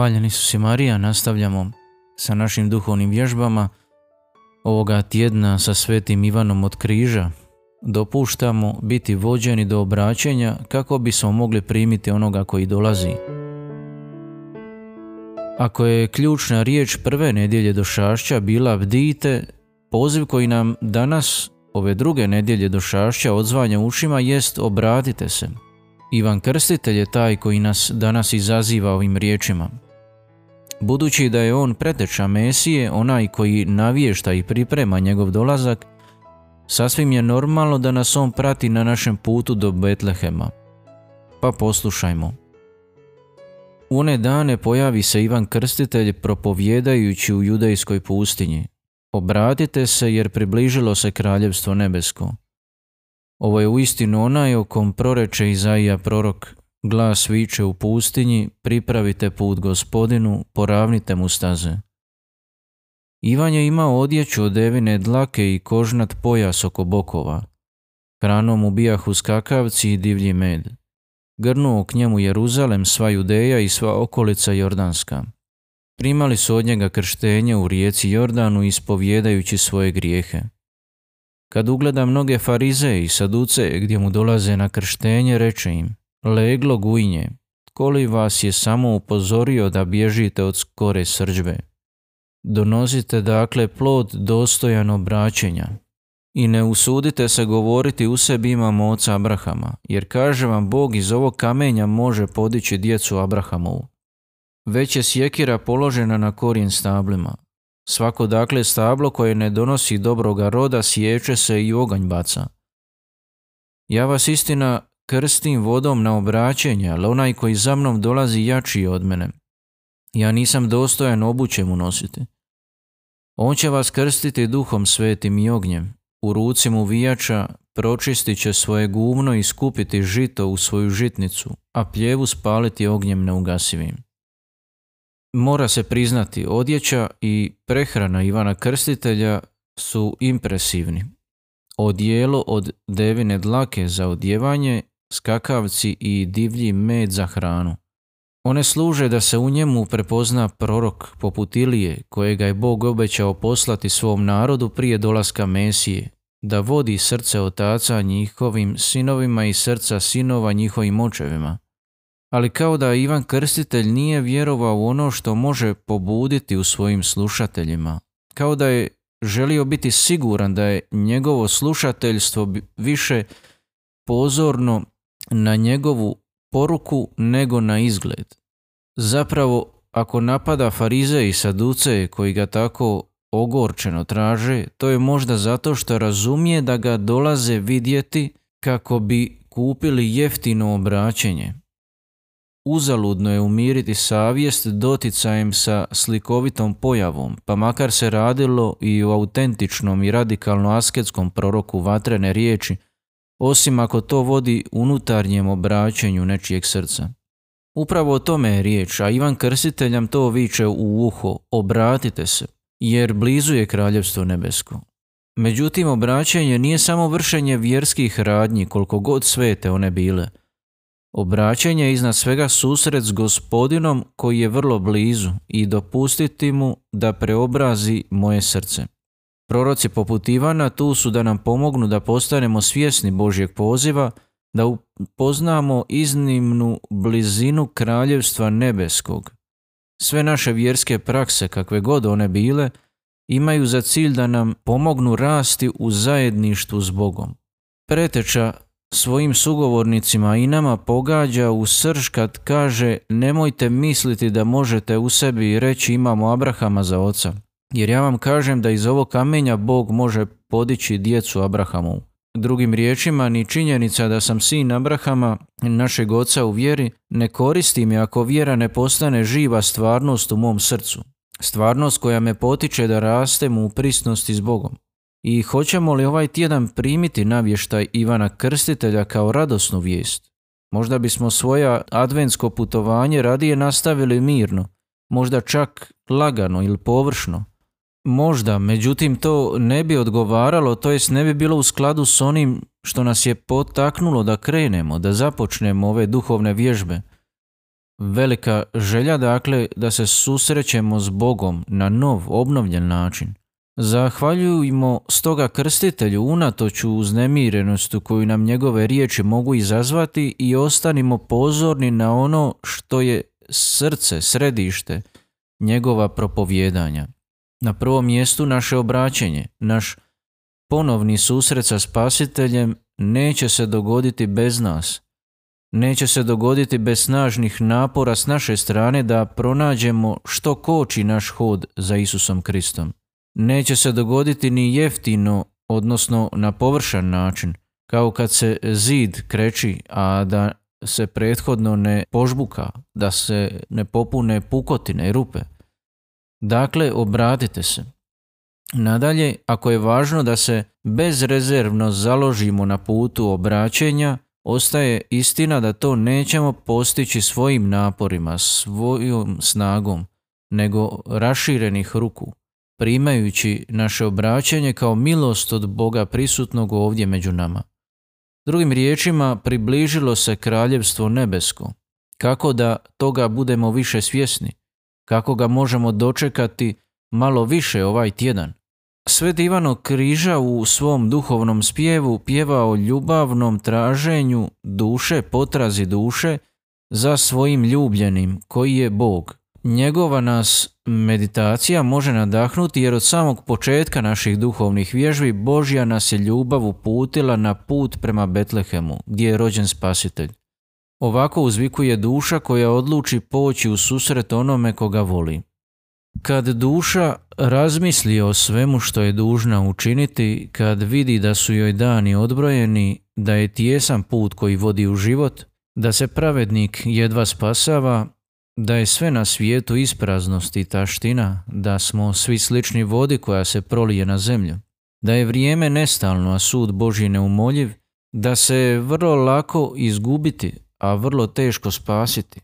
Hvaljeni su si Marija, nastavljamo sa našim duhovnim vježbama ovoga tjedna sa svetim Ivanom od križa. Dopuštamo biti vođeni do obraćenja kako bismo mogli primiti onoga koji dolazi. Ako je ključna riječ prve nedjelje do šašća bila bdite, poziv koji nam danas ove druge nedjelje do šašća odzvanja ušima jest obratite se. Ivan Krstitelj je taj koji nas danas izaziva ovim riječima. Budući da je on preteča Mesije, onaj koji navješta i priprema njegov dolazak, sasvim je normalno da nas on prati na našem putu do Betlehema. Pa poslušajmo. U one dane pojavi se Ivan Krstitelj propovjedajući u judejskoj pustinji. Obratite se jer približilo se kraljevstvo nebesko. Ovo je uistinu onaj o kom proreče Izaija prorok. Glas viče u pustinji, pripravite put gospodinu, poravnite mu staze. Ivan je imao odjeću od devine dlake i kožnat pojas oko bokova. Hranom ubijahu skakavci i divlji med. Grnuo k njemu Jeruzalem, sva Judeja i sva okolica Jordanska. Primali su od njega krštenje u rijeci Jordanu ispovjedajući svoje grijehe. Kad ugleda mnoge farize i saduce gdje mu dolaze na krštenje, reče im, leglo gujnje, tko li vas je samo upozorio da bježite od skore srđbe? Donosite dakle plod dostojan obraćenja i ne usudite se govoriti u sebi imam oca Abrahama, jer kaže vam Bog iz ovog kamenja može podići djecu Abrahamovu. Već je sjekira položena na korijen stablima, Svako dakle stablo koje ne donosi dobroga roda sječe se i oganj baca. Ja vas istina krstim vodom na obraćenje, ali onaj koji za mnom dolazi jači od mene. Ja nisam dostojan obuće mu nositi. On će vas krstiti duhom svetim i ognjem. U ruci mu vijača pročistit će svoje gumno i skupiti žito u svoju žitnicu, a pljevu spaliti ognjem neugasivim. Mora se priznati, odjeća i prehrana Ivana Krstitelja su impresivni. Odijelo od devine dlake za odjevanje, skakavci i divlji med za hranu. One služe da se u njemu prepozna prorok poput Ilije, kojega je Bog obećao poslati svom narodu prije dolaska Mesije, da vodi srce otaca njihovim sinovima i srca sinova njihovim očevima ali kao da Ivan Krstitelj nije vjerovao u ono što može pobuditi u svojim slušateljima, kao da je želio biti siguran da je njegovo slušateljstvo više pozorno na njegovu poruku nego na izgled. Zapravo, ako napada Farize i Saduce koji ga tako ogorčeno traže, to je možda zato što razumije da ga dolaze vidjeti kako bi kupili jeftino obraćenje. Uzaludno je umiriti savjest doticajem sa slikovitom pojavom, pa makar se radilo i o autentičnom i radikalno asketskom proroku vatrene riječi, osim ako to vodi unutarnjem obraćenju nečijeg srca. Upravo o tome je riječ, a Ivan Krsiteljam to viče u uho, obratite se, jer blizu je kraljevstvo nebesko. Međutim, obraćanje nije samo vršenje vjerskih radnji, koliko god svete one bile – Obraćanje je iznad svega susret s gospodinom koji je vrlo blizu i dopustiti mu da preobrazi moje srce. Proroci poput Ivana tu su da nam pomognu da postanemo svjesni Božjeg poziva, da upoznamo iznimnu blizinu kraljevstva nebeskog. Sve naše vjerske prakse, kakve god one bile, imaju za cilj da nam pomognu rasti u zajedništvu s Bogom. Preteča svojim sugovornicima i nama pogađa u srž kad kaže nemojte misliti da možete u sebi reći imamo Abrahama za oca. Jer ja vam kažem da iz ovog kamenja Bog može podići djecu Abrahamu. Drugim riječima, ni činjenica da sam sin Abrahama, našeg oca u vjeri, ne koristi mi ako vjera ne postane živa stvarnost u mom srcu. Stvarnost koja me potiče da rastem u prisnosti s Bogom. I hoćemo li ovaj tjedan primiti navještaj Ivana Krstitelja kao radosnu vijest? Možda bismo svoja adventsko putovanje radije nastavili mirno, možda čak lagano ili površno. Možda, međutim to ne bi odgovaralo, to jest ne bi bilo u skladu s onim što nas je potaknulo da krenemo, da započnemo ove duhovne vježbe. velika želja dakle da se susrećemo s Bogom na nov, obnovljen način. Zahvaljujemo stoga krstitelju unatoč uznemirenosti koju nam njegove riječi mogu izazvati i ostanimo pozorni na ono što je srce, središte njegova propovjedanja. Na prvom mjestu naše obraćenje, naš ponovni susret sa spasiteljem neće se dogoditi bez nas. Neće se dogoditi bez snažnih napora s naše strane da pronađemo što koči naš hod za Isusom Kristom. Neće se dogoditi ni jeftino, odnosno na površan način, kao kad se zid kreći, a da se prethodno ne požbuka, da se ne popune pukotine i rupe. Dakle, obratite se. Nadalje, ako je važno da se bezrezervno založimo na putu obraćenja, ostaje istina da to nećemo postići svojim naporima, svojom snagom, nego raširenih ruku, primajući naše obraćanje kao milost od Boga prisutnog ovdje među nama. Drugim riječima, približilo se kraljevstvo nebesko. Kako da toga budemo više svjesni? Kako ga možemo dočekati malo više ovaj tjedan? Sveti Ivano Križa u svom duhovnom spjevu pjeva o ljubavnom traženju duše, potrazi duše za svojim ljubljenim, koji je Bog. Njegova nas meditacija može nadahnuti jer od samog početka naših duhovnih vježbi Božja nas je ljubav uputila na put prema Betlehemu, gdje je rođen spasitelj. Ovako uzvikuje duša koja odluči poći u susret onome koga voli. Kad duša razmisli o svemu što je dužna učiniti, kad vidi da su joj dani odbrojeni, da je tijesan put koji vodi u život, da se pravednik jedva spasava, da je sve na svijetu ispraznost i taština, da smo svi slični vodi koja se prolije na zemlju, da je vrijeme nestalno, a sud Božji neumoljiv, da se vrlo lako izgubiti, a vrlo teško spasiti.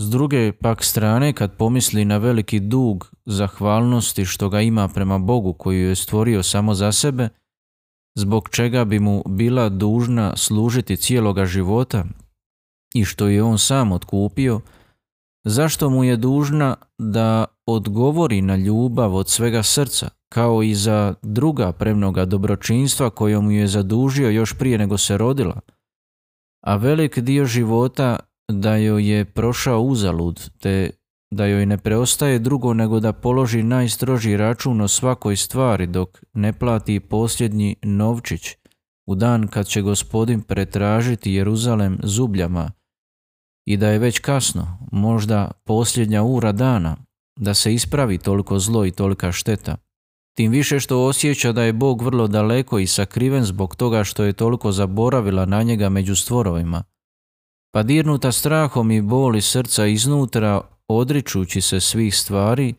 S druge pak strane, kad pomisli na veliki dug zahvalnosti što ga ima prema Bogu koji je stvorio samo za sebe, zbog čega bi mu bila dužna služiti cijeloga života i što je on sam otkupio, zašto mu je dužna da odgovori na ljubav od svega srca, kao i za druga premnoga dobročinstva kojom mu je zadužio još prije nego se rodila, a velik dio života da joj je prošao uzalud, te da joj ne preostaje drugo nego da položi najstroži račun o svakoj stvari dok ne plati posljednji novčić u dan kad će gospodin pretražiti Jeruzalem zubljama i da je već kasno, možda posljednja ura dana, da se ispravi toliko zlo i tolika šteta. Tim više što osjeća da je Bog vrlo daleko i sakriven zbog toga što je toliko zaboravila na njega među stvorovima – pa dirnuta strahom i boli srca iznutra, odričući se svih stvari,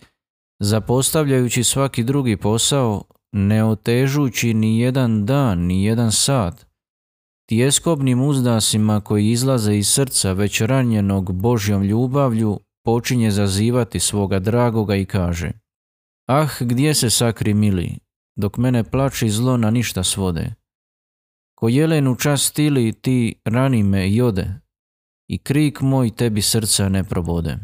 zapostavljajući svaki drugi posao, ne otežući ni jedan dan, ni jedan sat, tjeskobnim uzdasima koji izlaze iz srca već ranjenog Božjom ljubavlju, počinje zazivati svoga dragoga i kaže Ah, gdje se sakri mili, dok mene plači zlo na ništa svode. Ko jelenu čast stili ti rani me i i krik moj tebi srca ne probode.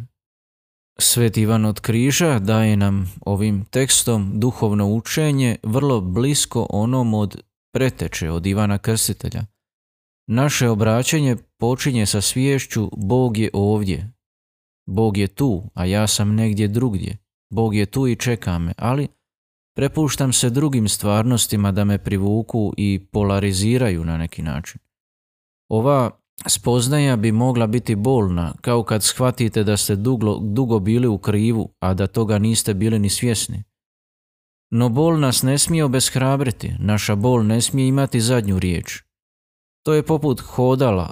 Sveti Ivan od križa daje nam ovim tekstom duhovno učenje vrlo blisko onom od preteče od Ivana Krstitelja. Naše obraćanje počinje sa sviješću Bog je ovdje. Bog je tu, a ja sam negdje drugdje. Bog je tu i čeka me, ali prepuštam se drugim stvarnostima da me privuku i polariziraju na neki način. Ova Spoznaja bi mogla biti bolna, kao kad shvatite da ste dugo, dugo bili u krivu, a da toga niste bili ni svjesni. No bol nas ne smije obeshrabriti, naša bol ne smije imati zadnju riječ. To je poput hodala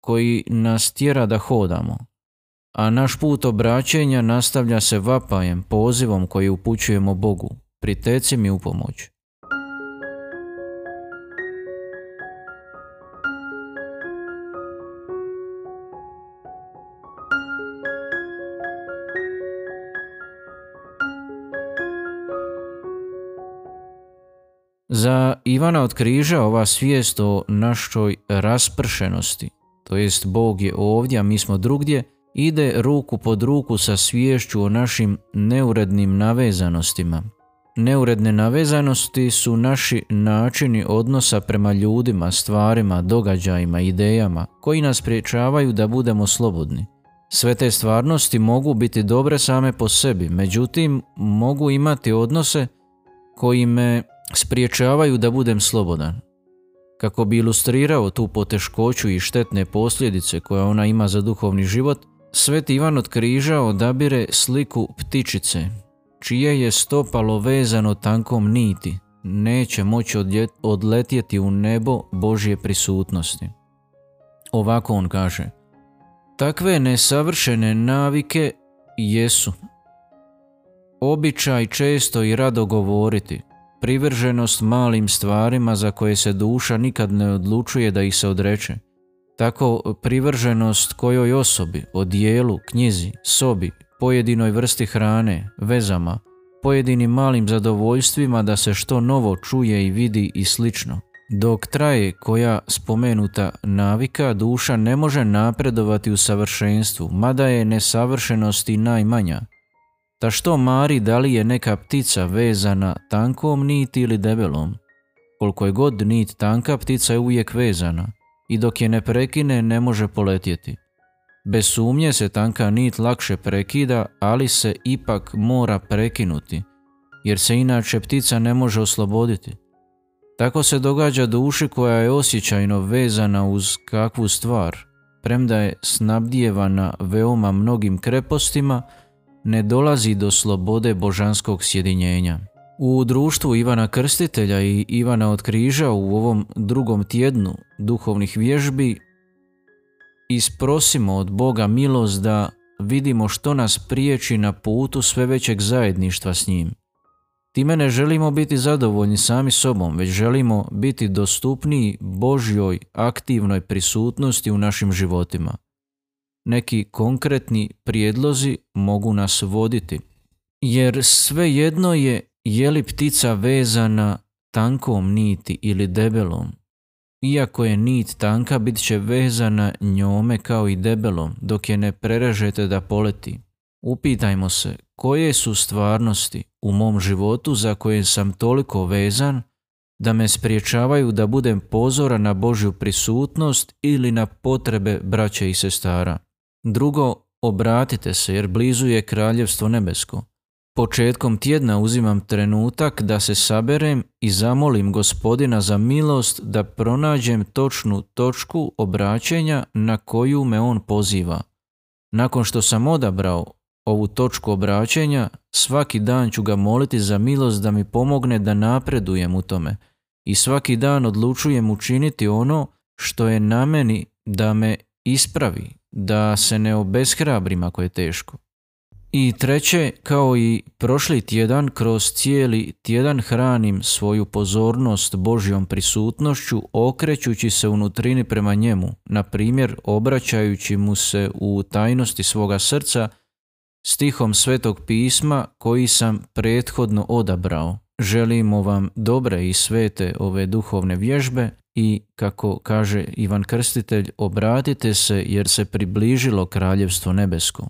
koji nas tjera da hodamo, a naš put obraćenja nastavlja se vapajem, pozivom koji upućujemo Bogu. Priteci mi u pomoć. Za Ivana od križa ova svijest o našoj raspršenosti, to jest Bog je ovdje, a mi smo drugdje, ide ruku pod ruku sa sviješću o našim neurednim navezanostima. Neuredne navezanosti su naši načini odnosa prema ljudima, stvarima, događajima, idejama koji nas priječavaju da budemo slobodni. Sve te stvarnosti mogu biti dobre same po sebi, međutim mogu imati odnose koji me spriječavaju da budem slobodan. Kako bi ilustrirao tu poteškoću i štetne posljedice koje ona ima za duhovni život, Sveti Ivan od križa odabire sliku ptičice, čije je stopalo vezano tankom niti, neće moći odletjeti u nebo Božje prisutnosti. Ovako on kaže, takve nesavršene navike jesu. Običaj često i rado govoriti, privrženost malim stvarima za koje se duša nikad ne odlučuje da ih se odreče. Tako privrženost kojoj osobi, odijelu, knjizi, sobi, pojedinoj vrsti hrane, vezama, pojedinim malim zadovoljstvima da se što novo čuje i vidi i slično. Dok traje koja spomenuta navika, duša ne može napredovati u savršenstvu, mada je nesavršenost i najmanja. Ta što mari da li je neka ptica vezana tankom niti ili debelom? Koliko je god nit tanka, ptica je uvijek vezana i dok je ne prekine ne može poletjeti. Bez sumnje se tanka nit lakše prekida, ali se ipak mora prekinuti, jer se inače ptica ne može osloboditi. Tako se događa duši koja je osjećajno vezana uz kakvu stvar, premda je snabdijevana veoma mnogim krepostima, ne dolazi do slobode božanskog sjedinjenja. U društvu Ivana Krstitelja i Ivana od Križa u ovom drugom tjednu duhovnih vježbi isprosimo od Boga milost da vidimo što nas priječi na putu sve većeg zajedništva s njim. Time ne želimo biti zadovoljni sami sobom, već želimo biti dostupniji Božjoj aktivnoj prisutnosti u našim životima. Neki konkretni prijedlozi mogu nas voditi, jer sve jedno je je li ptica vezana tankom niti ili debelom. Iako je nit tanka, bit će vezana njome kao i debelom, dok je ne prerežete da poleti. Upitajmo se, koje su stvarnosti u mom životu za koje sam toliko vezan, da me spriječavaju da budem pozoran na Božju prisutnost ili na potrebe braće i sestara. Drugo, obratite se jer blizu je kraljevstvo nebesko. Početkom tjedna uzimam trenutak da se saberem i zamolim gospodina za milost da pronađem točnu točku obraćenja na koju me on poziva. Nakon što sam odabrao ovu točku obraćenja, svaki dan ću ga moliti za milost da mi pomogne da napredujem u tome i svaki dan odlučujem učiniti ono što je na meni da me ispravi, da se ne obeshrabrim ako je teško. I treće, kao i prošli tjedan, kroz cijeli tjedan hranim svoju pozornost Božjom prisutnošću, okrećući se unutrini prema njemu, na primjer obraćajući mu se u tajnosti svoga srca stihom Svetog pisma koji sam prethodno odabrao. Želimo vam dobre i svete ove duhovne vježbe i, kako kaže Ivan Krstitelj, obratite se jer se približilo kraljevstvo nebesko.